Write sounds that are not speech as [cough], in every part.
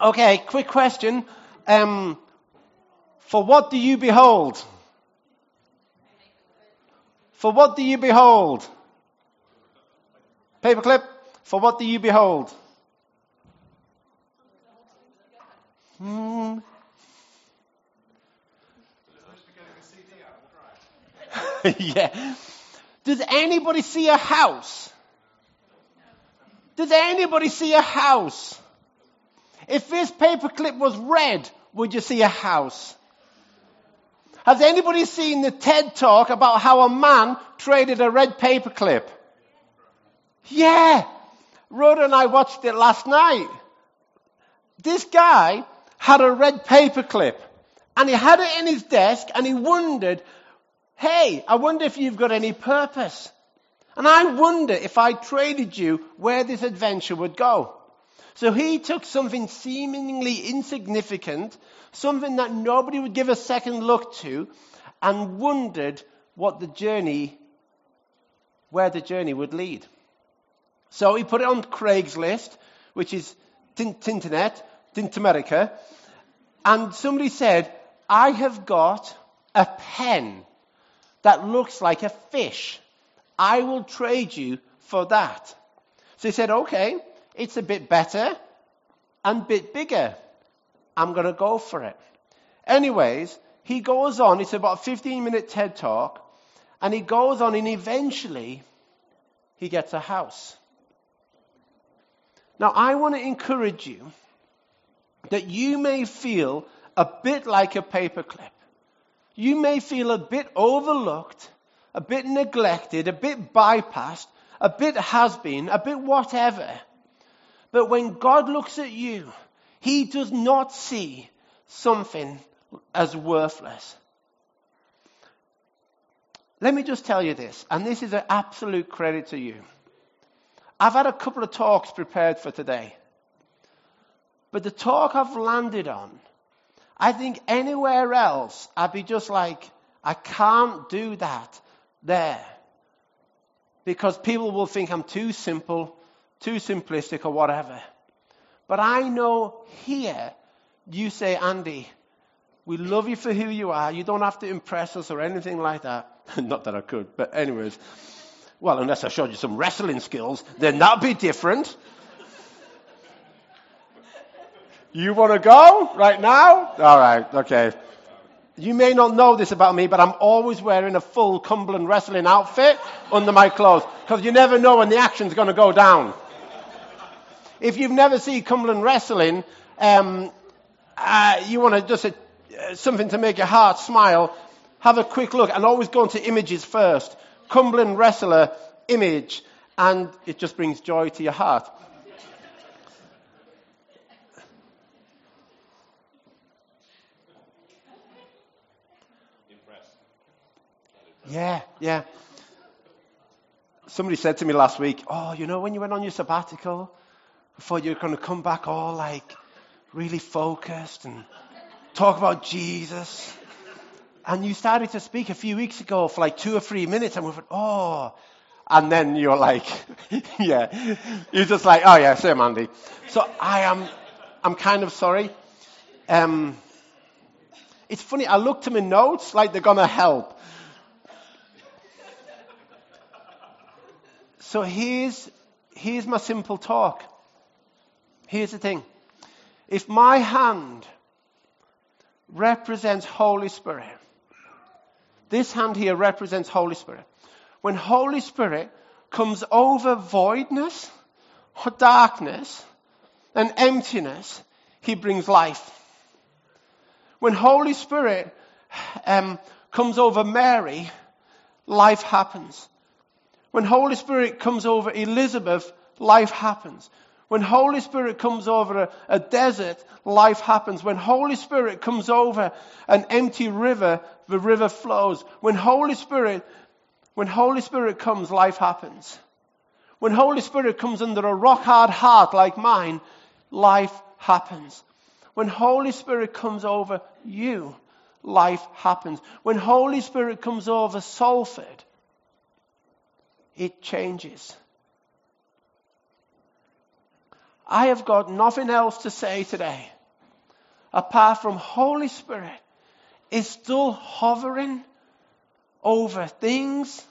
Okay, quick question. Um, for what do you behold? For what do you behold? Paperclip. For what do you behold? Hmm. [laughs] yeah. Does anybody see a house? Does anybody see a house? If this paperclip was red, would you see a house? Has anybody seen the TED talk about how a man traded a red paperclip? Yeah. Rhoda and I watched it last night. This guy had a red paperclip and he had it in his desk and he wondered, hey, I wonder if you've got any purpose. And I wonder if I traded you where this adventure would go. So he took something seemingly insignificant, something that nobody would give a second look to, and wondered what the journey, where the journey would lead. So he put it on Craigslist, which is Tinternet, Tintamerica, and somebody said, I have got a pen that looks like a fish. I will trade you for that. So he said, okay, it's a bit better and bit bigger. I'm going to go for it. Anyways, he goes on, it's about a 15 minute TED talk, and he goes on and eventually he gets a house. Now, I want to encourage you that you may feel a bit like a paperclip. You may feel a bit overlooked, a bit neglected, a bit bypassed, a bit has been, a bit whatever. But when God looks at you, He does not see something as worthless. Let me just tell you this, and this is an absolute credit to you. I've had a couple of talks prepared for today. But the talk I've landed on, I think anywhere else, I'd be just like, I can't do that there. Because people will think I'm too simple, too simplistic or whatever. But I know here, you say, Andy, we love you for who you are. You don't have to impress us or anything like that. [laughs] Not that I could, but anyways. Well, unless I showed you some wrestling skills, then that'd be different. You want to go right now? All right, okay. You may not know this about me, but I'm always wearing a full Cumberland wrestling outfit under my clothes because you never know when the action's going to go down. If you've never seen Cumberland wrestling, um, uh, you want to just uh, something to make your heart smile, have a quick look and always go into images first. Cumberland wrestler image, and it just brings joy to your heart. Yeah, yeah. Somebody said to me last week, Oh, you know, when you went on your sabbatical, I thought you were going to come back all like really focused and talk about Jesus. And you started to speak a few weeks ago for like two or three minutes, and we went, Oh. And then you're like, [laughs] Yeah. You're just like, Oh, yeah, same, Andy. So I am, I'm kind of sorry. Um, it's funny, I looked at my notes like they're going to help. So here's, here's my simple talk. Here's the thing. If my hand represents Holy Spirit, this hand here represents Holy Spirit. When Holy Spirit comes over voidness or darkness and emptiness, he brings life. When Holy Spirit um, comes over Mary, life happens. When Holy Spirit comes over Elizabeth, life happens. When Holy Spirit comes over a, a, desert, life happens. When Holy Spirit comes over an empty river, the river flows. When Holy Spirit, when Holy Spirit comes, life happens. When Holy Spirit comes under a rock hard heart like mine, life happens. When Holy Spirit comes over you, life happens. When Holy Spirit comes over Salford, it changes. I have got nothing else to say today apart from Holy Spirit is still hovering over things,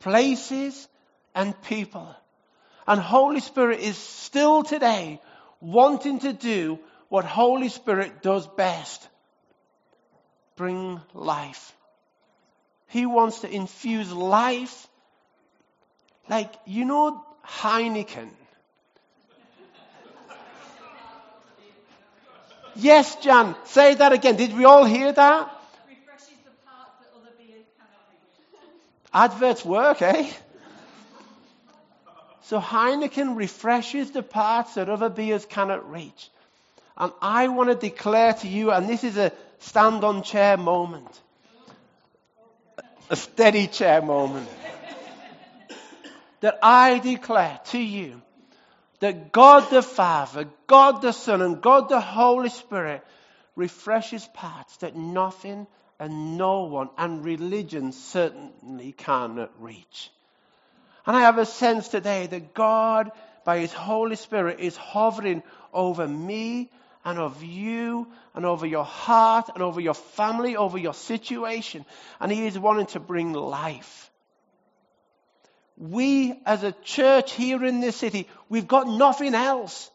places, and people. And Holy Spirit is still today wanting to do what Holy Spirit does best. Bring life. He wants to infuse life. Like, you know, Heineken. Yes, Jan, say that again. Did we all hear that? Adverts work, eh? So Heineken refreshes the parts that other beers cannot reach. And I want to declare to you, and this is a stand on chair moment, a steady chair moment, that I declare to you that God the Father, God the Son, and God the Holy Spirit refreshes parts that nothing and no one and religion certainly cannot reach. And I have a sense today that God, by His Holy Spirit, is hovering over me and over you and over your heart and over your family, over your situation. And He is wanting to bring life. We as a church here in this city, we've got nothing else.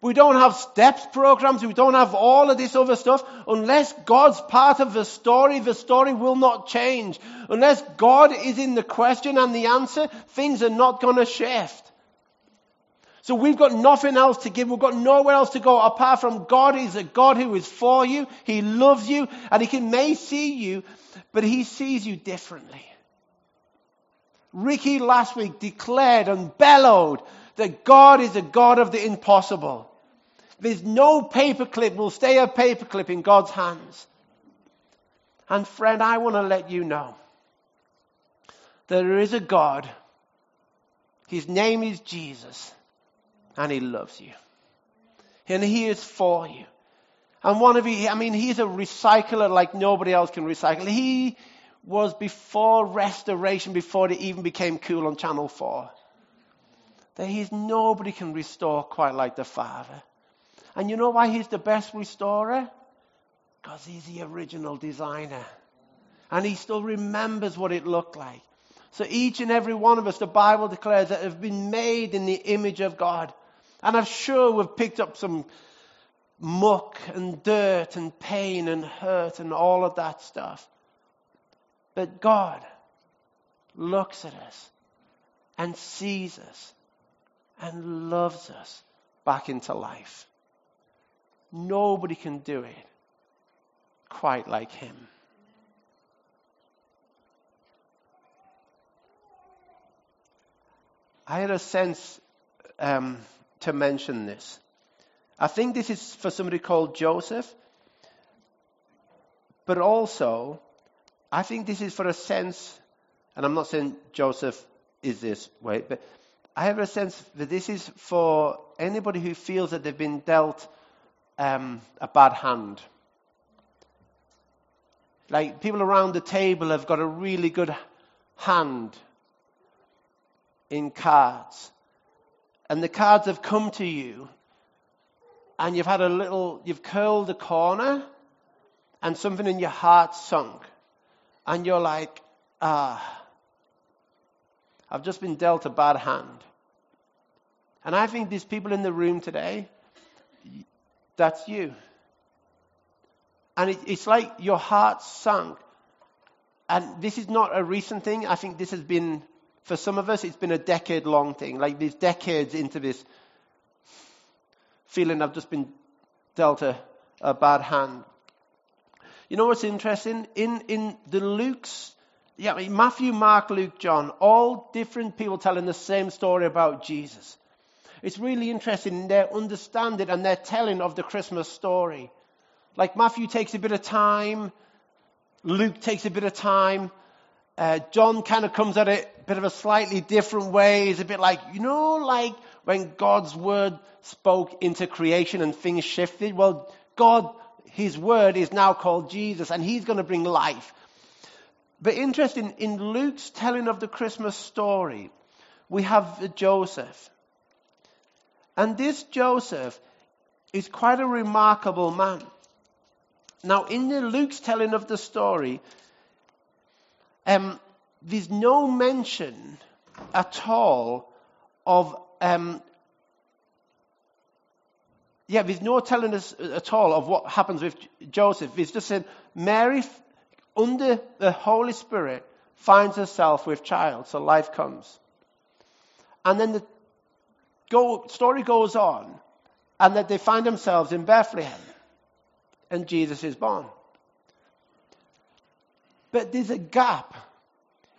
We don't have steps programs. We don't have all of this other stuff. Unless God's part of the story, the story will not change. Unless God is in the question and the answer, things are not going to shift. So we've got nothing else to give. We've got nowhere else to go apart from God is a God who is for you. He loves you and he can, may see you, but he sees you differently. Ricky last week declared and bellowed that God is a God of the impossible. There's no paperclip will stay a paperclip in God's hands. And friend, I want to let you know that there is a God. His name is Jesus. And he loves you. And he is for you. And one of you, I mean, he's a recycler like nobody else can recycle. He was before restoration, before it even became cool on Channel 4 that he's nobody can restore quite like the Father. And you know why he's the best restorer? Because he's the original designer. And he still remembers what it looked like. So each and every one of us, the Bible declares that have been made in the image of God. And I'm sure we've picked up some muck and dirt and pain and hurt and all of that stuff. But God looks at us and sees us and loves us back into life. Nobody can do it quite like him. I had a sense um, to mention this. I think this is for somebody called Joseph, but also I think this is for a sense, and I'm not saying Joseph is this way, but I have a sense that this is for anybody who feels that they've been dealt um, a bad hand. Like people around the table have got a really good hand in cards. And the cards have come to you, and you've had a little, you've curled a corner, and something in your heart sunk. And you're like, ah, I've just been dealt a bad hand. And I think these people in the room today, that's you. And it, it's like your heart sunk. And this is not a recent thing. I think this has been, for some of us, it's been a decade long thing. Like these decades into this feeling I've just been dealt a, a bad hand. You know what's interesting? In, in the Luke's, yeah, Matthew, Mark, Luke, John, all different people telling the same story about Jesus. It's really interesting in their understanding and their telling of the Christmas story. Like Matthew takes a bit of time, Luke takes a bit of time, uh, John kind of comes at it a bit of a slightly different way. He's a bit like, you know, like when God's word spoke into creation and things shifted. Well, God, his word is now called Jesus and he's going to bring life. But interesting, in Luke's telling of the Christmas story, we have Joseph. And this Joseph is quite a remarkable man. Now, in the Luke's telling of the story, um, there's no mention at all of um, yeah, there's no telling us at all of what happens with Joseph. He's just saying Mary, under the Holy Spirit, finds herself with child, so life comes. And then the go, story goes on, and that they find themselves in Bethlehem, and Jesus is born. But there's a gap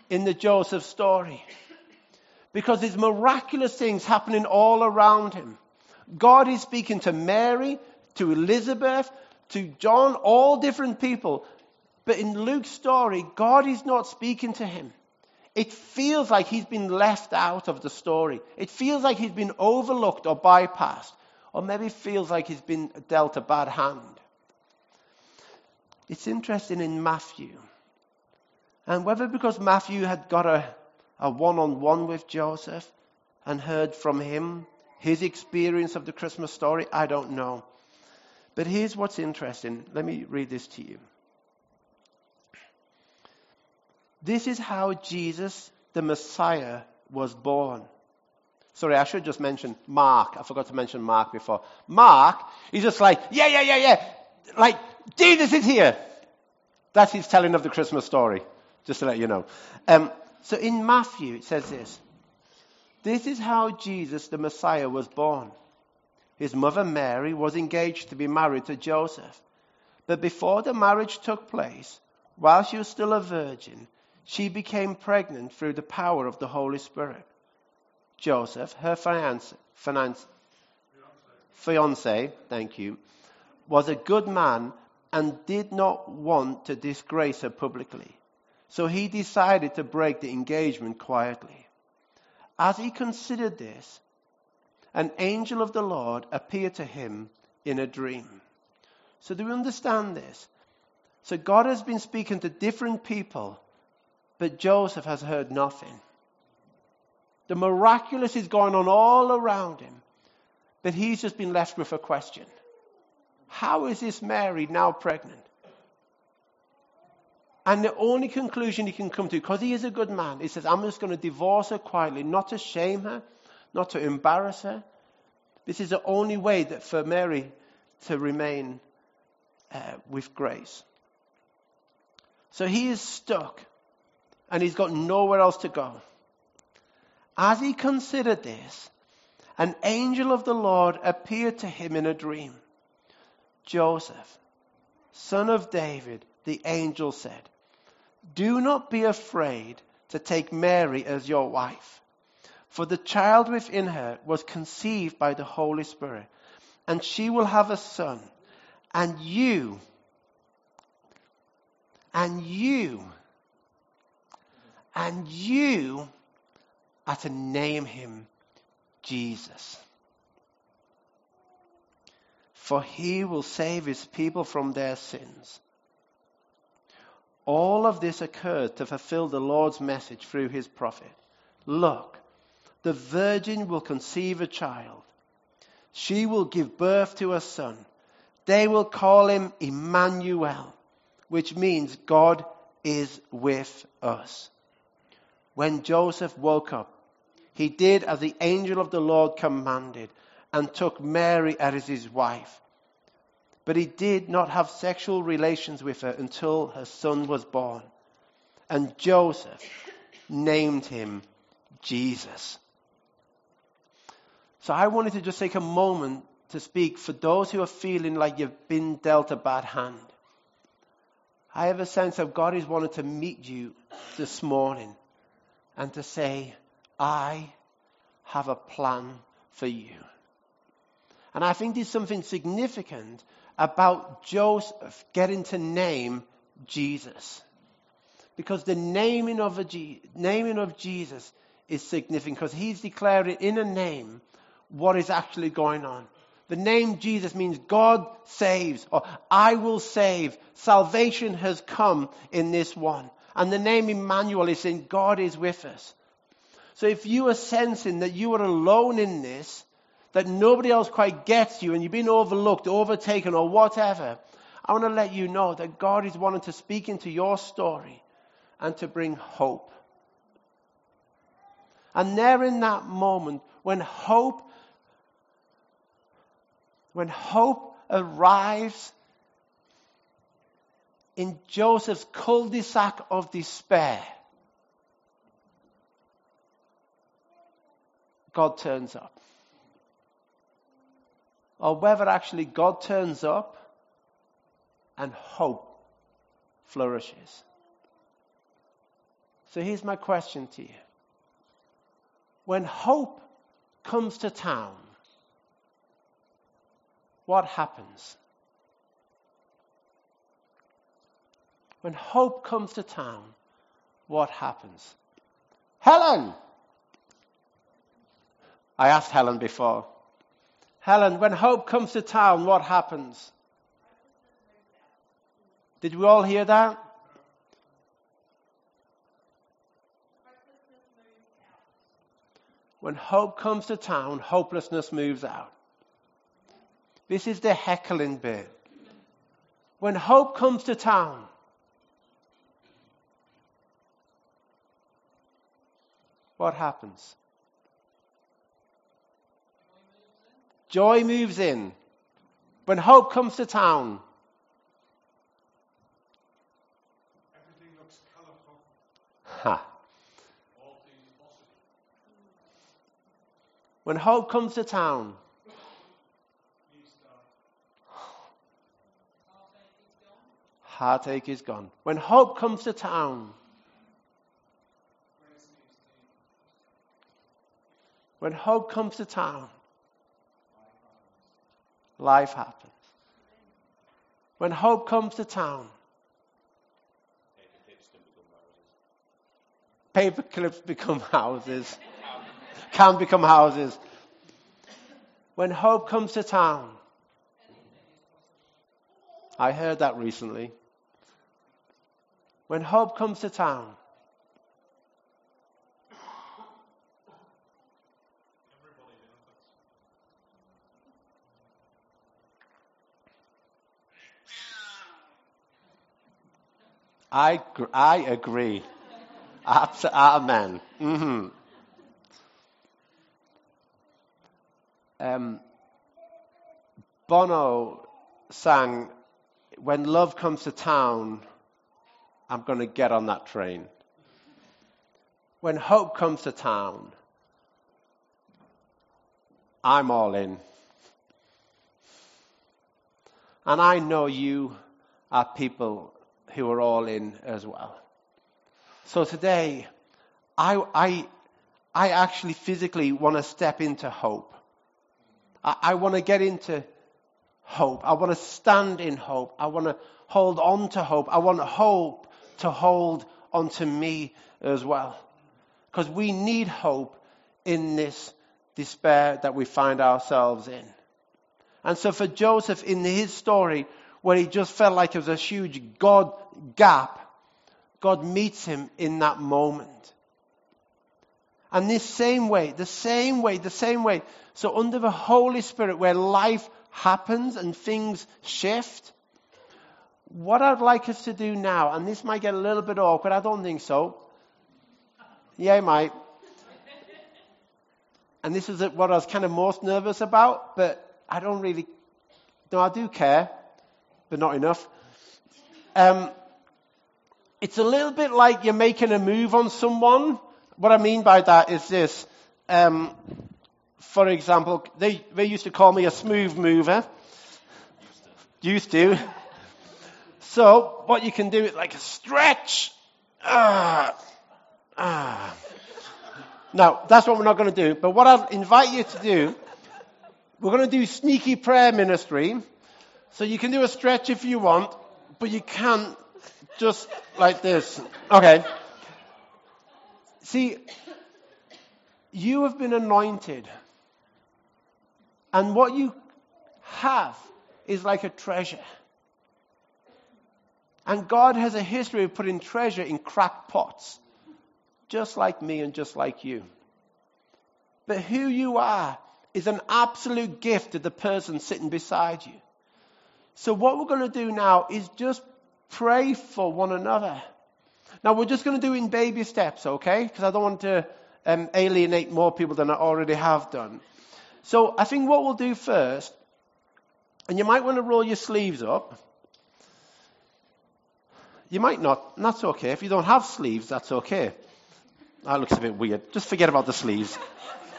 in the Joseph story because there's miraculous things happening all around him. God is speaking to Mary, to Elizabeth, to John, all different people. But in Luke's story, God is not speaking to him. It feels like he's been left out of the story. It feels like he's been overlooked or bypassed. Or maybe it feels like he's been dealt a bad hand. It's interesting in Matthew. And whether because Matthew had got a, a one-on-one with Joseph and heard from him his experience of the Christmas story, I don't know. But here's what's interesting. Let me read this to you. This is how Jesus, the Messiah, was born. Sorry, I should just mention Mark. I forgot to mention Mark before. Mark, he's just like, yeah, yeah, yeah, yeah. Like, Jesus is here. That's his telling of the Christmas story, just to let you know. Um, so in Matthew, it says this This is how Jesus, the Messiah, was born. His mother Mary was engaged to be married to Joseph. But before the marriage took place, while she was still a virgin, she became pregnant through the power of the Holy Spirit. Joseph, her fiance, fiance, thank you, was a good man and did not want to disgrace her publicly. So he decided to break the engagement quietly. As he considered this, an angel of the Lord appeared to him in a dream. So do we understand this? So God has been speaking to different people but Joseph has heard nothing. The miraculous is going on all around him, but he's just been left with a question How is this Mary now pregnant? And the only conclusion he can come to, because he is a good man, he says, I'm just going to divorce her quietly, not to shame her, not to embarrass her. This is the only way that for Mary to remain uh, with grace. So he is stuck and he's got nowhere else to go. As he considered this, an angel of the Lord appeared to him in a dream. Joseph, son of David, the angel said, Do not be afraid to take Mary as your wife, for the child within her was conceived by the Holy Spirit, and she will have a son, and you, and you and you are to name him Jesus. For he will save his people from their sins. All of this occurred to fulfill the Lord's message through his prophet. Look, the virgin will conceive a child. She will give birth to a son. They will call him Emmanuel, which means God is with us. When Joseph woke up, he did as the angel of the Lord commanded and took Mary as his wife. But he did not have sexual relations with her until her son was born. And Joseph named him Jesus. So I wanted to just take a moment to speak for those who are feeling like you've been dealt a bad hand. I have a sense of God is wanting to meet you this morning and to say, I have a plan for you. And I think there's something significant about Joseph getting to name Jesus. Because the naming of, a, naming of Jesus is significant because he's declared in a name what is actually going on. The name Jesus means God saves or I will save. Salvation has come in this one. And the name Emmanuel is saying God is with us. So if you are sensing that you are alone in this, that nobody else quite gets you and you've been overlooked, overtaken, or whatever, I want to let you know that God is wanting to speak into your story and to bring hope. And there in that moment, when hope, when hope arrives in Joseph's cul-de-sac of despair, God turns up. Or whether actually God turns up and hope flourishes. So here's my question to you. When hope comes to town, what happens? When hope comes to town, what happens? Helen! I asked Helen before. Helen, when hope comes to town, what happens? Did we all hear that? When hope comes to town, hopelessness moves out. This is the heckling bit. When hope comes to town, what happens? Joy moves in. When hope comes to town, Everything looks colourful. ha. All things possible. When hope comes to town, New start. heartache is gone. When hope comes to town, Grace meets deep. when hope comes to town, life happens. When hope comes to town, paper clips become houses, can become houses. When hope comes to town, I heard that recently. When hope comes to town, I, I agree. Amen. hmm Um, Bono sang, When love comes to town, I'm going to get on that train. When hope comes to town, I'm all in. And I know you are people who are all in as well. So today, I, I, I actually physically want to step into hope. I, I want to get into hope. I want to stand in hope. I want to hold on to hope. I want hope to hold onto me as well. Because we need hope in this despair that we find ourselves in. And so for Joseph in his story, where he just felt like it was a huge God gap, God meets him in that moment. And this same way, the same way, the same way. So under the Holy Spirit, where life happens and things shift, what I'd like us to do now, and this might get a little bit awkward, I don't think so. Yeah, it might. And this is what I was kind of most nervous about, but I don't really, no, I do care, but not enough. Um, it's a little bit like you're making a move on someone. What I mean by that is this. Um, for example, they, they used to call me a smooth mover. Used to. So, what you can do is like a stretch. Ah, ah. Now, that's what we're not going to do. But what I'll invite you to do, we're going to do sneaky prayer ministry. So you can do a stretch if you want, but you can't just like this. Okay. See, you have been anointed. And what you have is like a treasure. And God has a history of putting treasure in cracked pots, just like me and just like you. But who you are is an absolute gift to the person sitting beside you. So what we're going to do now is just pray for one another. Now we're just going to do it in baby steps, okay? Because I don't want to um, alienate more people than I already have done. So I think what we'll do first, and you might want to roll your sleeves up. You might not, and that's okay. If you don't have sleeves, that's okay. That looks a bit weird. Just forget about the sleeves.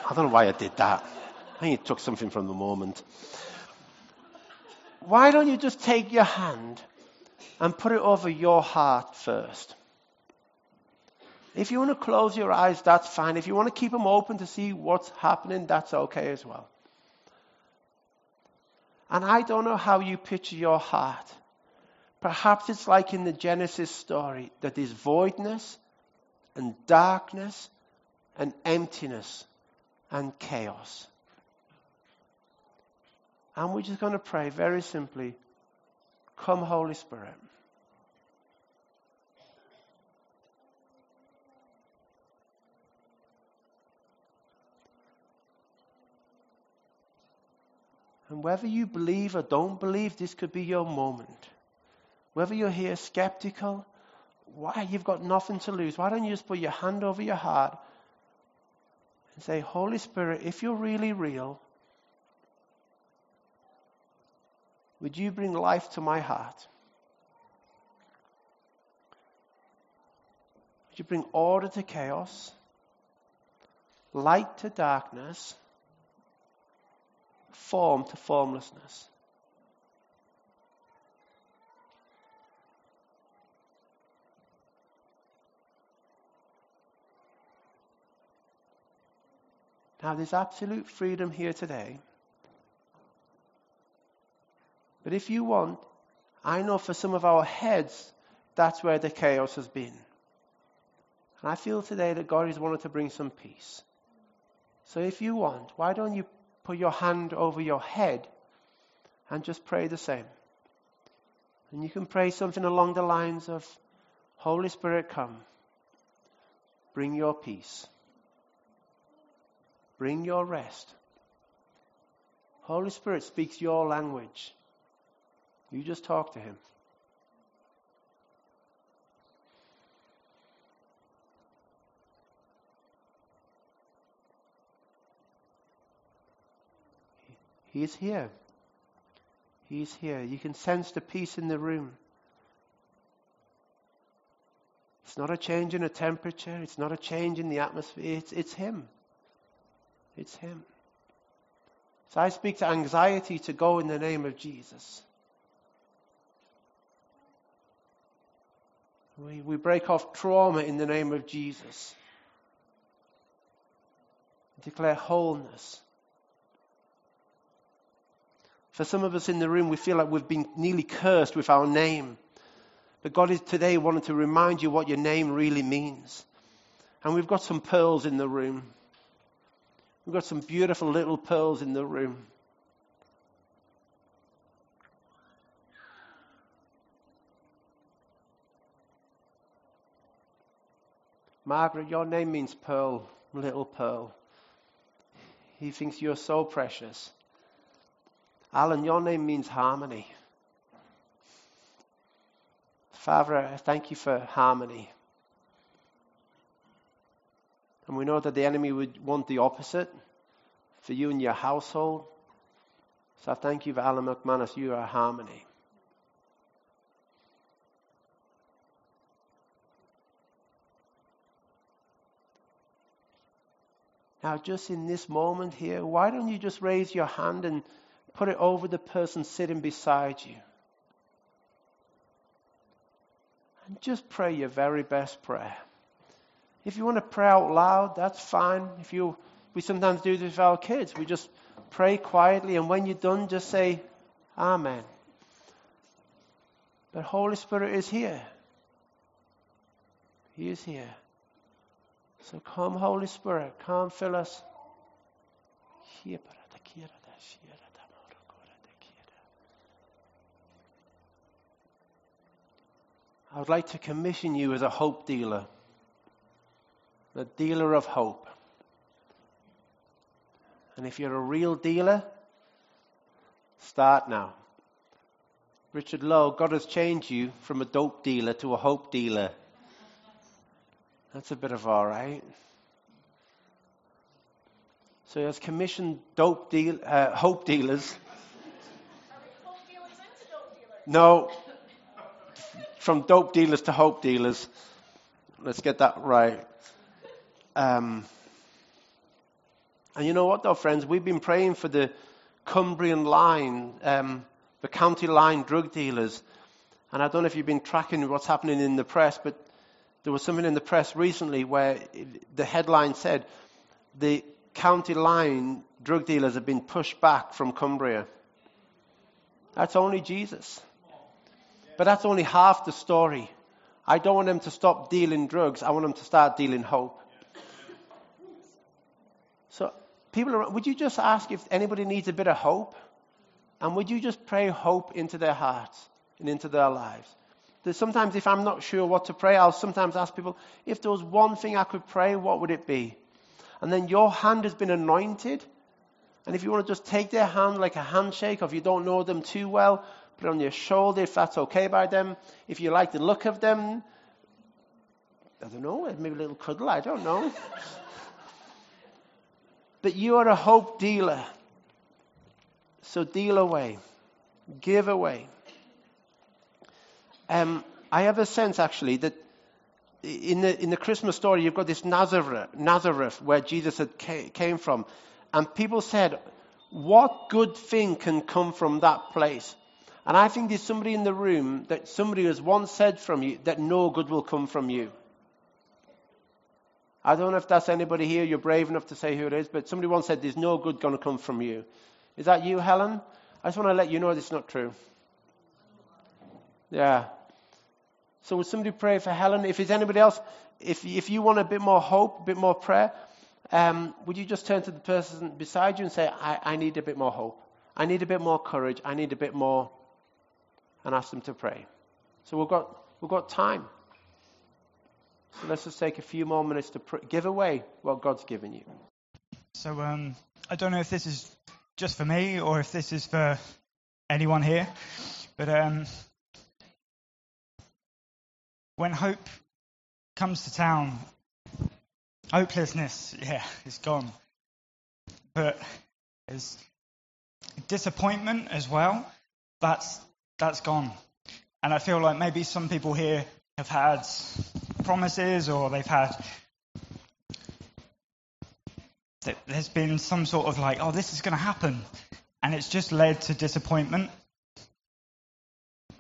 I don't know why I did that. I think it took something from the moment. Why don't you just take your hand and put it over your heart first? If you want to close your eyes, that's fine. If you want to keep them open to see what's happening, that's okay as well. And I don't know how you picture your heart. Perhaps it's like in the Genesis story that there's voidness and darkness and emptiness and chaos. And we're just going to pray very simply Come, Holy Spirit. And whether you believe or don't believe, this could be your moment. Whether you're here skeptical, why? You've got nothing to lose. Why don't you just put your hand over your heart and say, Holy Spirit, if you're really real, would you bring life to my heart? Would you bring order to chaos, light to darkness, form to formlessness. Now, there's absolute freedom here today. But if you want, I know for some of our heads, that's where the chaos has been. And I feel today that God has wanted to bring some peace. So if you want, why don't you put your hand over your head and just pray the same. And you can pray something along the lines of Holy Spirit, come. Bring your peace. Bring your rest. Holy Spirit speaks your language. You just talk to him. He's here. He's here. You can sense the peace in the room. It's not a change in the temperature. It's not a change in the atmosphere. It's, it's Him. It's Him. So I speak to anxiety to go in the name of Jesus. We, we break off trauma in the name of Jesus. Declare wholeness. For some of us in the room, we feel like we've been nearly cursed with our name. But God is today wanting to remind you what your name really means. And we've got some pearls in the room. We've got some beautiful little pearls in the room. Margaret, your name means pearl, little pearl. He thinks you're so precious. Alan, your name means harmony. Father, I thank you for harmony. And we know that the enemy would want the opposite for you and your household. So I thank you for Alan McManus. You are harmony. Now, just in this moment here, why don't you just raise your hand and Put it over the person sitting beside you. And just pray your very best prayer. If you want to pray out loud, that's fine. If you, we sometimes do this with our kids. We just pray quietly, and when you're done, just say, Amen. But Holy Spirit is here. He is here. So come, Holy Spirit, come fill us. I would like to commission you as a hope dealer, a dealer of hope. And if you're a real dealer, start now. Richard Lowe, God has changed you from a dope dealer to a hope dealer. That's a bit of all right. So he has commissioned dope deal, uh, hope dealers. No, from dope dealers to hope dealers. Let's get that right. Um, and you know what, though, friends? We've been praying for the Cumbrian line, um, the county line drug dealers. And I don't know if you've been tracking what's happening in the press, but there was something in the press recently where the headline said the county line drug dealers have been pushed back from Cumbria. That's only Jesus. But that's only half the story. I don't want them to stop dealing drugs. I want them to start dealing hope. So, people, are, would you just ask if anybody needs a bit of hope? And would you just pray hope into their hearts and into their lives? There's sometimes, if I'm not sure what to pray, I'll sometimes ask people, if there was one thing I could pray, what would it be? And then your hand has been anointed. And if you want to just take their hand like a handshake, or if you don't know them too well, put it on your shoulder if that's okay by them. If you like the look of them, I don't know, maybe a little cuddle, I don't know. [laughs] but you are a hope dealer. So deal away, give away. Um, I have a sense actually that in the, in the Christmas story, you've got this Nazareth, Nazareth where Jesus had came from. And people said, what good thing can come from that place? And I think there's somebody in the room that somebody has once said from you that no good will come from you. I don't know if that's anybody here, you're brave enough to say who it is, but somebody once said there's no good going to come from you. Is that you, Helen? I just want to let you know it's not true. Yeah. So would somebody pray for Helen? If there's anybody else, if, if you want a bit more hope, a bit more prayer, um, would you just turn to the person beside you and say, I, I need a bit more hope. I need a bit more courage. I need a bit more, and ask them to pray. So we've got, we've got time. So let's just take a few more minutes to pr- give away what God's given you. So um, I don't know if this is just for me or if this is for anyone here, but um, when hope comes to town, hopelessness, yeah, is gone. But there's disappointment as well. That's that's gone. And I feel like maybe some people here have had promises or they've had there's been some sort of like, oh, this is going to happen. And it's just led to disappointment.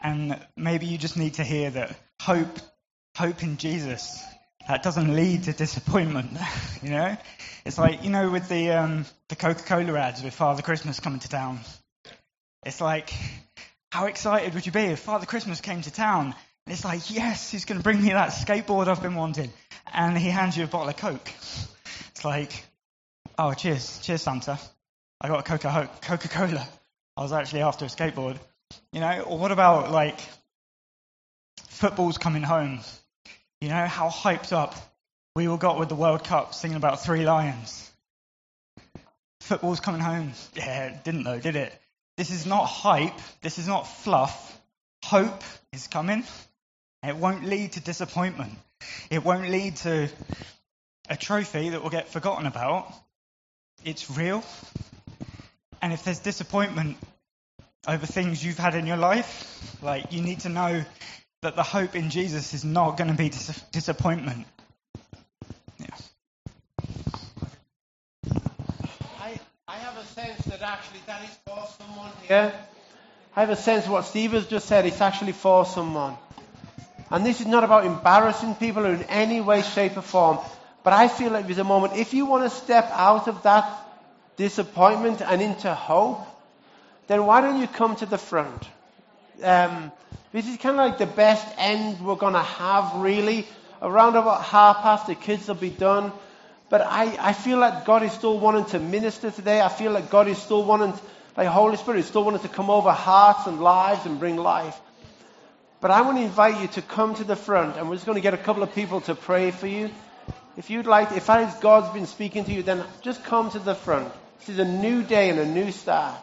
And maybe you just need to hear that hope, hope in Jesus, that doesn't lead to disappointment. [laughs] you know? It's like, you know, with the, um, the Coca Cola ads with Father Christmas coming to town. It's like, how excited would you be if Father Christmas came to town? And it's like, yes, he's going to bring me that skateboard I've been wanting. And he hands you a bottle of Coke. It's like, oh, cheers, cheers, Santa. I got a Coca Cola. I was actually after a skateboard. You know, or what about like football's coming home? You know, how hyped up we all got with the World Cup singing about three lions. Football's coming home. Yeah, didn't though, did it? This is not hype. This is not fluff. Hope is coming. It won't lead to disappointment. It won't lead to a trophy that will get forgotten about. It's real. And if there's disappointment over things you've had in your life, like you need to know that the hope in Jesus is not going to be dis- disappointment. I, I have a sense that actually that is for someone here. I have a sense what Steve has just said, it's actually for someone. And this is not about embarrassing people in any way, shape, or form. But I feel like there's a moment, if you want to step out of that disappointment and into hope, then why don't you come to the front? Um, this is kind of like the best end we're going to have, really. Around about half past, the kids will be done. But I, I feel like God is still wanting to minister today. I feel like God is still wanting, like Holy Spirit is still wanting to come over hearts and lives and bring life. But I want to invite you to come to the front, and we're just going to get a couple of people to pray for you. If you'd like, if God's been speaking to you, then just come to the front. This is a new day and a new start.